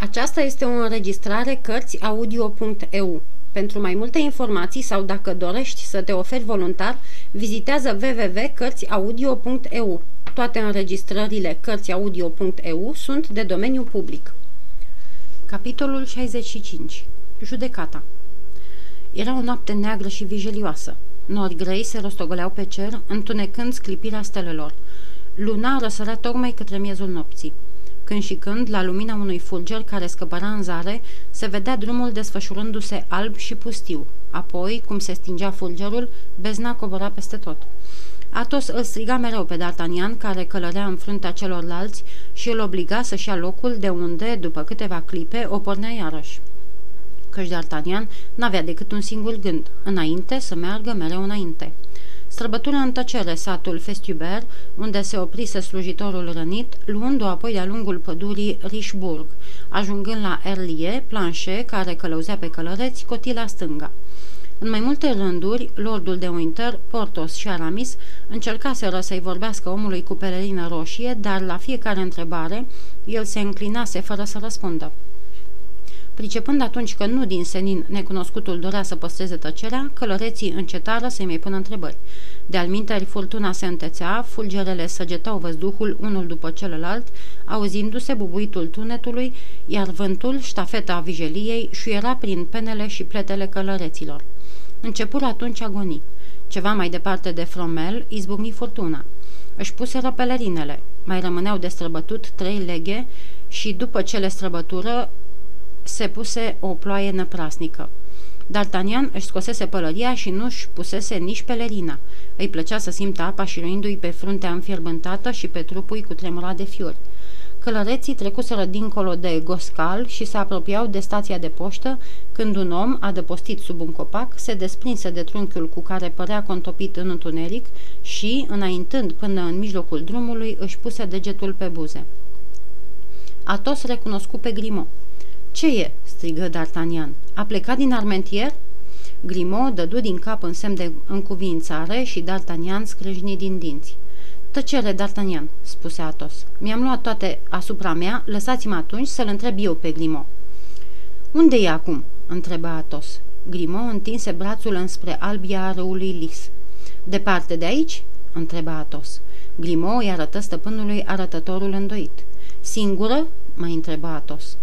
Aceasta este o înregistrare Cărțiaudio.eu. Pentru mai multe informații sau dacă dorești să te oferi voluntar, vizitează www.cărțiaudio.eu. Toate înregistrările Cărțiaudio.eu sunt de domeniu public. Capitolul 65. Judecata Era o noapte neagră și vijelioasă. Nori grei se rostogoleau pe cer, întunecând sclipirea stelelor. Luna răsărea tocmai către miezul nopții. Când și când, la lumina unui fulger care scăpăra în zare, se vedea drumul desfășurându-se alb și pustiu. Apoi, cum se stingea fulgerul, bezna cobora peste tot. Atos îl striga mereu pe D'Artagnan, care călărea în fruntea celorlalți și îl obliga să-și ia locul de unde, după câteva clipe, o pornea iarăși. Căci D'Artagnan n-avea decât un singur gând, înainte să meargă mereu înainte. Străbătură în tăcere satul Festubert, unde se oprise slujitorul rănit, luându-o apoi de-a lungul pădurii Richburg, ajungând la Erlie, planșe, care călăuzea pe călăreți, cotila stânga. În mai multe rânduri, lordul de Winter, Portos și Aramis încercaseră să-i vorbească omului cu pelerină roșie, dar la fiecare întrebare el se înclinase fără să răspundă. Pricepând atunci că nu din senin necunoscutul dorea să păstreze tăcerea, călăreții încetară să-i mai pună întrebări. De-al furtuna se întețea, fulgerele săgetau văzduhul unul după celălalt, auzindu-se bubuitul tunetului, iar vântul, ștafeta vijeliei, șuiera prin penele și pletele călăreților. Începură atunci agonii. Ceva mai departe de Fromel izbucni furtuna. Își puseră pelerinele. Mai rămâneau de străbătut trei leghe și după ce le străbătură se puse o ploaie năprasnică. D'Artagnan își scosese pălăria și nu-și pusese nici pelerina. Îi plăcea să simtă apa șiruindu-i pe fruntea înfierbântată și pe trupul cu tremurat de fiori. Călăreții trecuseră dincolo de Goscal și se apropiau de stația de poștă, când un om, adăpostit sub un copac, se desprinse de trunchiul cu care părea contopit în întuneric și, înaintând până în mijlocul drumului, își puse degetul pe buze. Atos recunoscu pe Grimaud. Ce e?" strigă D'Artagnan. A plecat din Armentier?" Grimaud dădu din cap în semn de încuvințare și D'Artagnan scrâșni din dinți. Tăcere, D'Artagnan," spuse Atos. Mi-am luat toate asupra mea, lăsați-mă atunci să-l întreb eu pe Grimaud." Unde e acum?" întrebă Atos. Grimaud întinse brațul înspre albia râului Lis. Departe de aici?" întrebă Atos. Grimaud îi arătă stăpânului arătătorul îndoit. Singură?" mai întrebă Atos.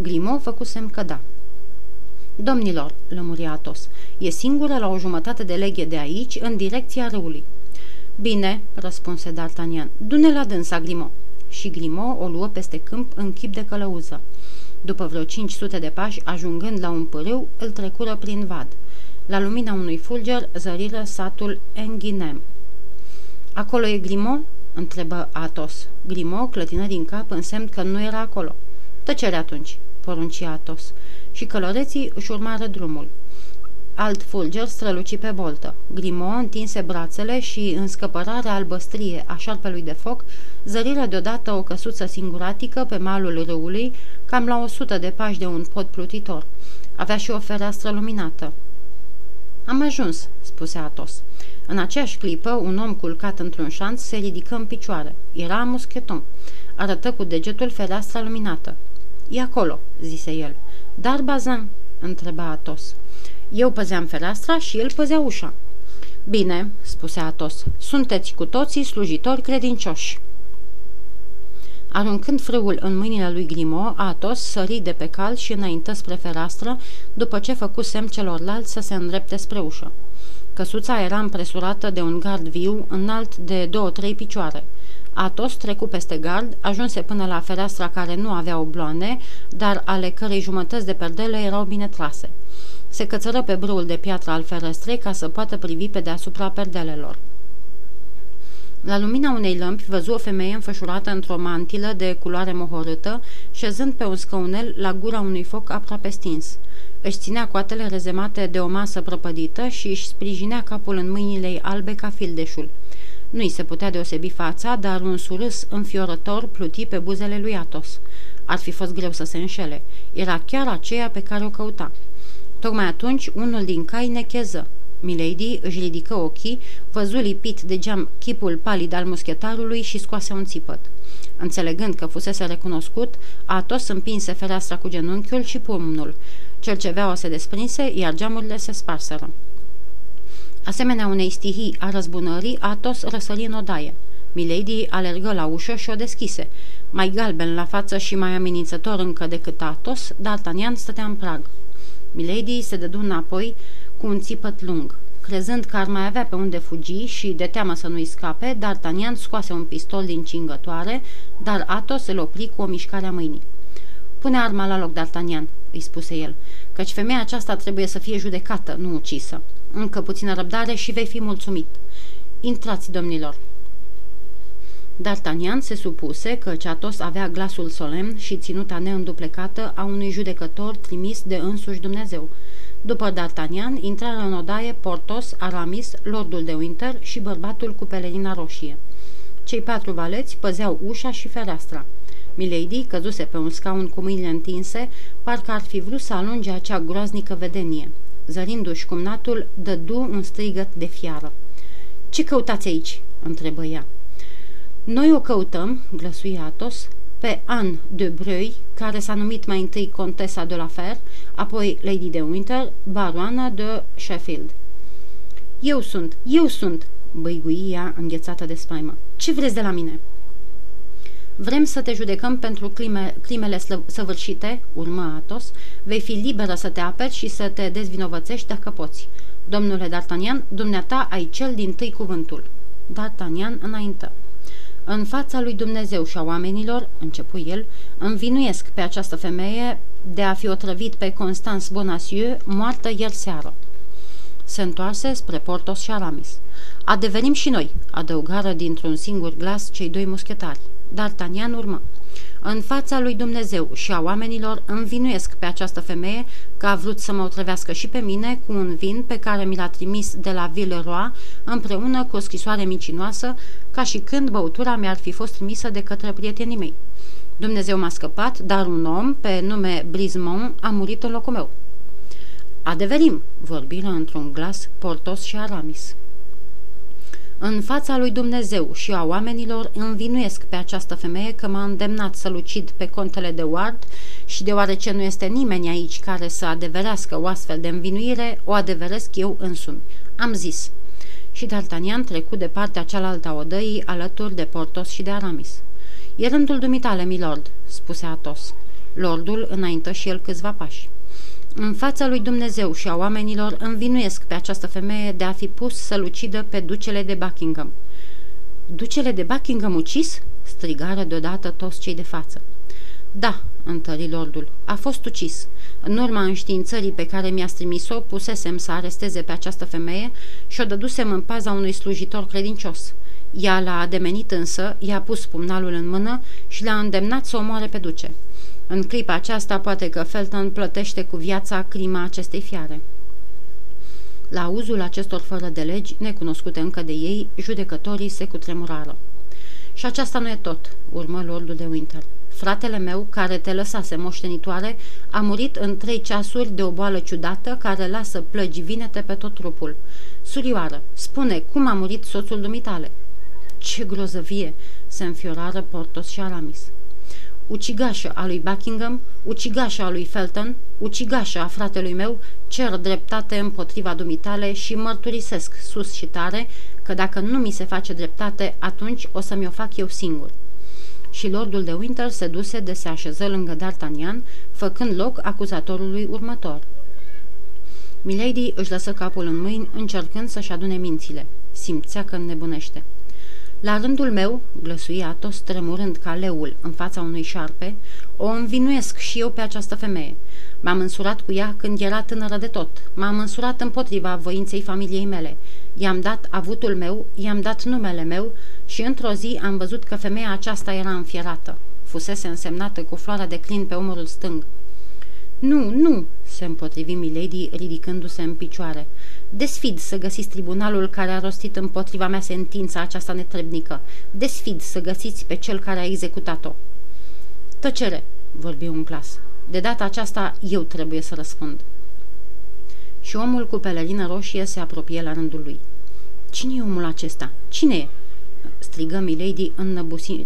Grimaud făcu semn că da. Domnilor, lămuri Atos, e singură la o jumătate de leghe de aici, în direcția râului. Bine, răspunse D'Artagnan, du-ne la dânsa, Grimaud. Și Grimaud o luă peste câmp în chip de călăuză. După vreo 500 de pași, ajungând la un pârâu, îl trecură prin vad. La lumina unui fulger zăriră satul Enghinem. Acolo e Grimaud?" întrebă Atos. Grimaud clătină din cap în semn că nu era acolo. Tăcere atunci, porunci Atos. Și călăreții își urmară drumul. Alt fulger străluci pe boltă. Grimaud întinse brațele și, în scăpărarea albăstrie a șarpelui de foc, zăriră deodată o căsuță singuratică pe malul râului, cam la o sută de pași de un pod plutitor. Avea și o fereastră luminată. Am ajuns," spuse Atos. În aceeași clipă, un om culcat într-un șanț se ridică în picioare. Era muscheton. Arătă cu degetul fereastra luminată. E acolo," zise el. Dar Bazan?" întreba Atos. Eu păzeam fereastra și el păzea ușa. Bine," spuse Atos, sunteți cu toții slujitori credincioși." Aruncând frâul în mâinile lui Grimo, Atos sări de pe cal și înaintă spre fereastră, după ce făcu semn celorlalți să se îndrepte spre ușă. Căsuța era împresurată de un gard viu, înalt de două-trei picioare. Atos trecu peste gard, ajunse până la fereastra care nu avea obloane, dar ale cărei jumătăți de perdele erau bine trase. Se cățără pe brâul de piatră al ferestrei ca să poată privi pe deasupra perdelelor. La lumina unei lămpi văzu o femeie înfășurată într-o mantilă de culoare mohorâtă, șezând pe un scăunel la gura unui foc aproape stins. Își ținea coatele rezemate de o masă prăpădită și își sprijinea capul în mâinile ei albe ca fildeșul. Nu-i se putea deosebi fața, dar un surâs înfiorător pluti pe buzele lui Atos. Ar fi fost greu să se înșele. Era chiar aceea pe care o căuta. Tocmai atunci, unul din cai necheză. Milady își ridică ochii, văzu lipit de geam chipul palid al muschetarului și scoase un țipăt. Înțelegând că fusese recunoscut, Atos împinse fereastra cu genunchiul și pumnul. Cerceveaua se desprinse, iar geamurile se sparseră. Asemenea unei stihii a răzbunării, Atos răsări în odaie. Milady alergă la ușă și o deschise. Mai galben la față și mai amenințător încă decât Atos, D'Artagnan stătea în prag. Milady se dădu înapoi cu un țipăt lung. Crezând că ar mai avea pe unde fugi și de teamă să nu-i scape, D'Artagnan scoase un pistol din cingătoare, dar Athos îl opri cu o mișcare a mâinii. Pune arma la loc, D'Artagnan," îi spuse el, căci femeia aceasta trebuie să fie judecată, nu ucisă. Încă puțină răbdare și vei fi mulțumit. Intrați, domnilor!" D'Artagnan se supuse că Ceatos avea glasul solemn și ținuta neînduplecată a unui judecător trimis de însuși Dumnezeu. După D'Artagnan, intrară în odaie Portos, Aramis, Lordul de Winter și bărbatul cu pelerina roșie. Cei patru valeți păzeau ușa și fereastra. Milady căzuse pe un scaun cu mâinile întinse, parcă ar fi vrut să alunge acea groaznică vedenie. Zărindu-și cumnatul, dădu un strigăt de fiară. Ce căutați aici?" întrebă ea. Noi o căutăm," glăsuie Atos, pe Anne de Breuil, care s-a numit mai întâi Contesa de la Fer, apoi Lady de Winter, baroana de Sheffield. Eu sunt, eu sunt, băigui ea înghețată de spaimă. Ce vreți de la mine?" Vrem să te judecăm pentru crime, crimele săvârșite, urmă Atos. Vei fi liberă să te aperți și să te dezvinovățești dacă poți. Domnule D'Artagnan, dumneata ai cel din tâi cuvântul. D'Artagnan înaintă. În fața lui Dumnezeu și a oamenilor, începu el, învinuiesc pe această femeie de a fi otrăvit pe Constance Bonacieux, moartă ieri seară. Se întoarse spre Portos și Aramis. Adeverim și noi, adăugară dintr-un singur glas cei doi muschetari. D'Artagnan urmă. În fața lui Dumnezeu și a oamenilor învinuiesc pe această femeie că a vrut să mă otrăvească și pe mine cu un vin pe care mi l-a trimis de la Villeroy împreună cu o scrisoare micinoasă, ca și când băutura mi-ar fi fost trimisă de către prietenii mei. Dumnezeu m-a scăpat, dar un om pe nume Brismont a murit în locul meu. Adeverim, vorbiră într-un glas Portos și Aramis. În fața lui Dumnezeu și a oamenilor învinuiesc pe această femeie că m-a îndemnat să lucid pe contele de Ward și deoarece nu este nimeni aici care să adeverească o astfel de învinuire, o adeveresc eu însumi. Am zis. Și D'Artagnan trecut de partea cealaltă a odăii alături de Portos și de Aramis. E rândul dumitale, milord," spuse Atos. Lordul înaintă și el câțiva pași. În fața lui Dumnezeu și a oamenilor învinuiesc pe această femeie de a fi pus să lucidă pe ducele de Buckingham. Ducele de Buckingham ucis? strigară deodată toți cei de față. Da, întări lordul, a fost ucis. În urma înștiințării pe care mi-a trimis-o, pusesem să aresteze pe această femeie și o dădusem în paza unui slujitor credincios. Ea l-a ademenit însă, i-a pus pumnalul în mână și l-a îndemnat să o moare pe duce. În clipa aceasta poate că Felton plătește cu viața crima acestei fiare. La auzul acestor fără de legi, necunoscute încă de ei, judecătorii se cutremurară. Și aceasta nu e tot, urmă lordul de Winter. Fratele meu, care te lăsase moștenitoare, a murit în trei ceasuri de o boală ciudată care lasă plăgi vinete pe tot trupul. Surioară, spune cum a murit soțul dumitale. Ce grozăvie!" se înfiorară Portos și Aramis ucigașă a lui Buckingham, ucigașă a lui Felton, ucigașă a fratelui meu, cer dreptate împotriva dumitale și mărturisesc sus și tare că dacă nu mi se face dreptate, atunci o să mi-o fac eu singur. Și lordul de Winter se duse de se așeză lângă D'Artagnan, făcând loc acuzatorului următor. Milady își lăsă capul în mâini, încercând să-și adune mințile. Simțea că înnebunește. La rândul meu, glăsui Atos, tremurând ca leul în fața unui șarpe, o învinuiesc și eu pe această femeie. M-am însurat cu ea când era tânără de tot. M-am însurat împotriva voinței familiei mele. I-am dat avutul meu, i-am dat numele meu și într-o zi am văzut că femeia aceasta era înfierată. Fusese însemnată cu floarea de clin pe umărul stâng. Nu, nu, se împotrivi Milady ridicându-se în picioare. Desfid să găsiți tribunalul care a rostit împotriva mea sentința aceasta netrebnică. Desfid să găsiți pe cel care a executat-o. Tăcere, vorbi un glas. De data aceasta eu trebuie să răspund. Și omul cu pelerină roșie se apropie la rândul lui. Cine e omul acesta? Cine e?" Strigă Milady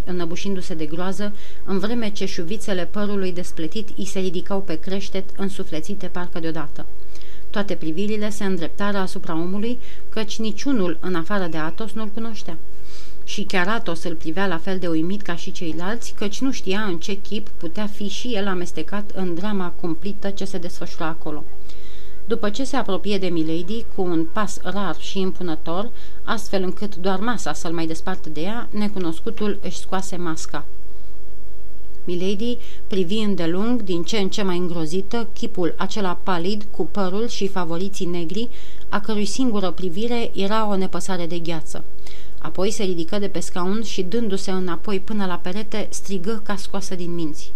înnăbușindu-se de groază, în vreme ce șuvițele părului despletit îi se ridicau pe creștet, însuflețite parcă deodată. Toate privirile se îndreptară asupra omului, căci niciunul, în afară de Atos, nu-l cunoștea. Și chiar Atos îl privea la fel de uimit ca și ceilalți, căci nu știa în ce chip putea fi și el amestecat în drama cumplită ce se desfășura acolo. După ce se apropie de Milady cu un pas rar și impunător, astfel încât doar masa să-l mai despartă de ea, necunoscutul își scoase masca. Milady privi îndelung, din ce în ce mai îngrozită, chipul acela palid, cu părul și favoriții negri, a cărui singură privire era o nepăsare de gheață. Apoi se ridică de pe scaun și, dându-se înapoi până la perete, strigă ca scoasă din minți.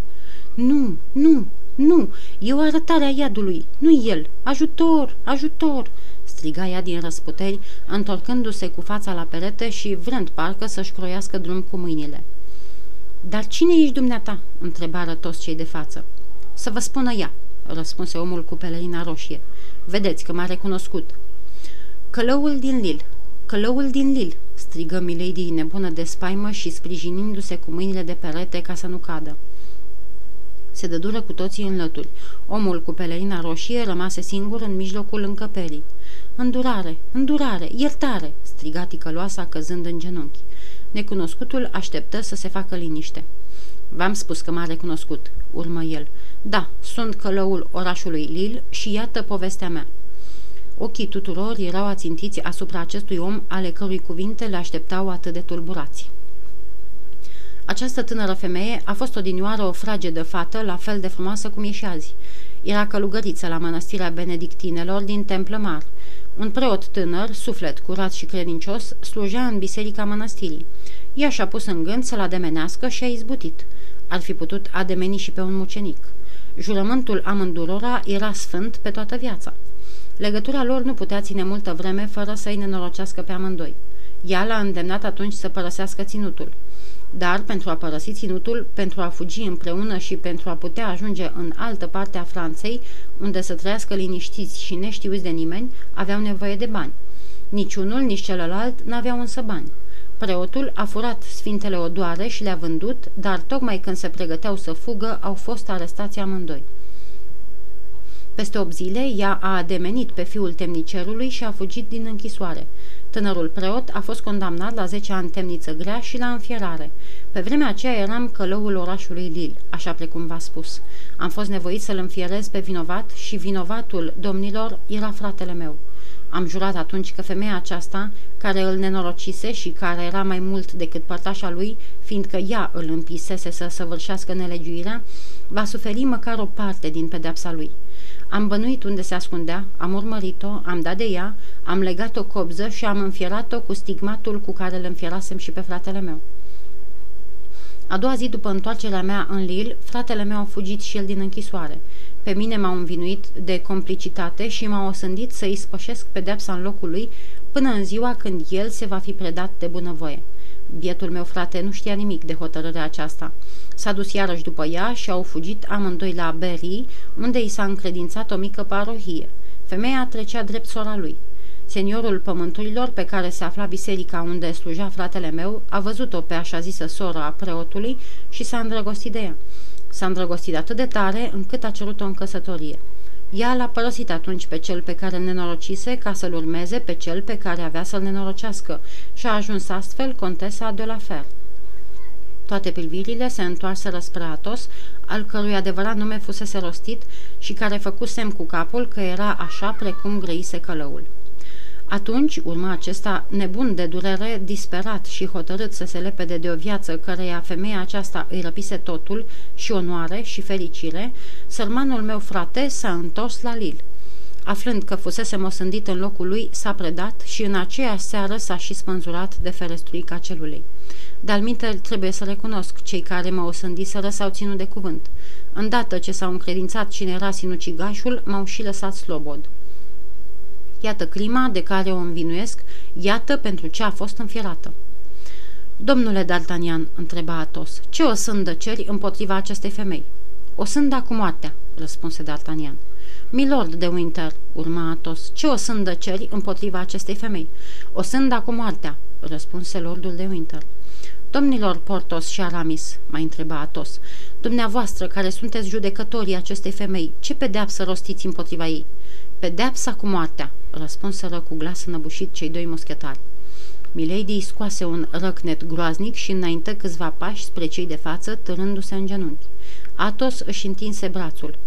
Nu, nu, nu, e o arătare a iadului, nu el. Ajutor, ajutor!" striga ea din răsputeri, întorcându-se cu fața la perete și vrând parcă să-și croiască drum cu mâinile. Dar cine ești dumneata?" întrebară toți cei de față. Să vă spună ea," răspunse omul cu pelerina roșie. Vedeți că m-a recunoscut." Călăul din Lil, călăul din Lil!" strigă Milady nebună de spaimă și sprijinindu-se cu mâinile de perete ca să nu cadă. Se dădură cu toții în lături. Omul cu pelerina roșie rămase singur în mijlocul încăperii. Îndurare, îndurare, iertare!" striga ticăloasa căzând în genunchi. Necunoscutul așteptă să se facă liniște. V-am spus că m-a recunoscut," urmă el. Da, sunt călăul orașului Lil și iată povestea mea." Ochii tuturor erau ațintiți asupra acestui om ale cărui cuvinte le așteptau atât de tulburați. Această tânără femeie a fost odinioară o fragedă fată, la fel de frumoasă cum e și azi. Era călugăriță la mănăstirea benedictinelor din Templă Mar. Un preot tânăr, suflet curat și credincios, slujea în biserica mănăstirii. Ea și-a pus în gând să-l ademenească și a izbutit. Ar fi putut ademeni și pe un mucenic. Jurământul amândurora era sfânt pe toată viața. Legătura lor nu putea ține multă vreme fără să-i nenorocească pe amândoi. Ea l-a îndemnat atunci să părăsească ținutul. Dar, pentru a părăsi ținutul, pentru a fugi împreună și pentru a putea ajunge în altă parte a Franței, unde să trăiască liniștiți și neștiuți de nimeni, aveau nevoie de bani. Niciunul, nici celălalt n-aveau însă bani. Preotul a furat sfintele odoare și le-a vândut, dar tocmai când se pregăteau să fugă, au fost arestați amândoi. Peste 8 zile, ea a ademenit pe fiul temnicerului și a fugit din închisoare. Tânărul preot a fost condamnat la 10 ani temniță grea și la înfierare. Pe vremea aceea eram călăul orașului Lil, așa precum v-a spus. Am fost nevoit să-l înfierez pe vinovat și vinovatul domnilor era fratele meu. Am jurat atunci că femeia aceasta, care îl nenorocise și care era mai mult decât părtașa lui, fiindcă ea îl împisese să săvârșească nelegiuirea, va suferi măcar o parte din pedepsa lui. Am bănuit unde se ascundea, am urmărit-o, am dat de ea, am legat o cobză și am înfierat-o cu stigmatul cu care îl înfierasem și pe fratele meu. A doua zi după întoarcerea mea în Lille, fratele meu a fugit și el din închisoare. Pe mine m-au învinuit de complicitate și m-au osândit să-i spășesc pedepsa în locul lui până în ziua când el se va fi predat de bunăvoie. Bietul meu frate nu știa nimic de hotărârea aceasta. S-a dus iarăși după ea și au fugit amândoi la Berry, unde i s-a încredințat o mică parohie. Femeia trecea drept sora lui. Seniorul pământurilor, pe care se afla biserica unde sluja fratele meu, a văzut-o pe așa zisă soră a preotului și s-a îndrăgostit de ea. S-a îndrăgostit atât de tare încât a cerut-o în căsătorie. Ea l-a părăsit atunci pe cel pe care îl nenorocise ca să-l urmeze pe cel pe care avea să-l nenorocească și a ajuns astfel contesa de la Fer. Toate privirile se întoarseră spre Atos, al cărui adevărat nume fusese rostit și care făcu semn cu capul că era așa precum grăise călăul. Atunci urma acesta, nebun de durere, disperat și hotărât să se lepede de o viață căreia femeia aceasta îi răpise totul, și onoare și fericire, sărmanul meu frate s-a întors la Lil. Aflând că fusese mosândit în locul lui, s-a predat și în aceeași seară s-a și spânzurat de ferestruica celulei. De-al trebuie să recunosc, cei care mă osândiseră s-au ținut de cuvânt. Îndată ce s-au încredințat cine era sinucigașul, m-au și lăsat slobod. Iată clima de care o învinuiesc, iată pentru ce a fost înfierată. Domnule D'Artagnan, întreba Atos, ce o sândă ceri împotriva acestei femei? O sânda cu moartea, răspunse D'Artagnan. Milord de Winter, urma Atos, ce o sândă ceri împotriva acestei femei? O sândă cu moartea, răspunse lordul de Winter. Domnilor Portos și Aramis, mai întreba Atos, dumneavoastră care sunteți judecătorii acestei femei, ce pedeapsă rostiți împotriva ei? Pedeapsa cu moartea, răspunseră cu glas înăbușit cei doi moschetari. Milady scoase un răcnet groaznic și înainte câțiva pași spre cei de față, târându-se în genunchi. Atos își întinse brațul.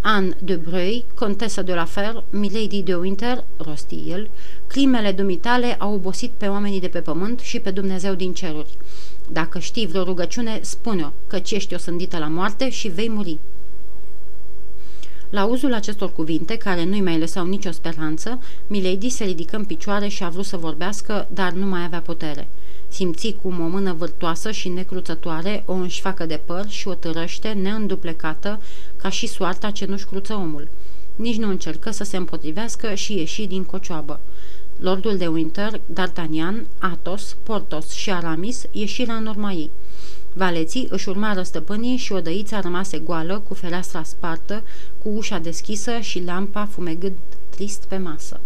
Anne de Breuil, contesă de la Fer, Milady de Winter, rosti el, crimele dumitale au obosit pe oamenii de pe pământ și pe Dumnezeu din ceruri. Dacă știi vreo rugăciune, spune-o, căci ești o sândită la moarte și vei muri. La uzul acestor cuvinte, care nu-i mai lăsau nicio speranță, Milady se ridică în picioare și a vrut să vorbească, dar nu mai avea putere. Simți cum o mână vârtoasă și necruțătoare o înșfacă de păr și o târăște neînduplecată ca și soarta ce nu-și cruță omul. Nici nu încercă să se împotrivească și ieși din cocioabă. Lordul de Winter, D'Artagnan, Athos, Portos și Aramis ieșiră în urma ei. Valeții își urmară stăpânii și odăița rămase goală, cu fereastra spartă, cu ușa deschisă și lampa fumegând trist pe masă.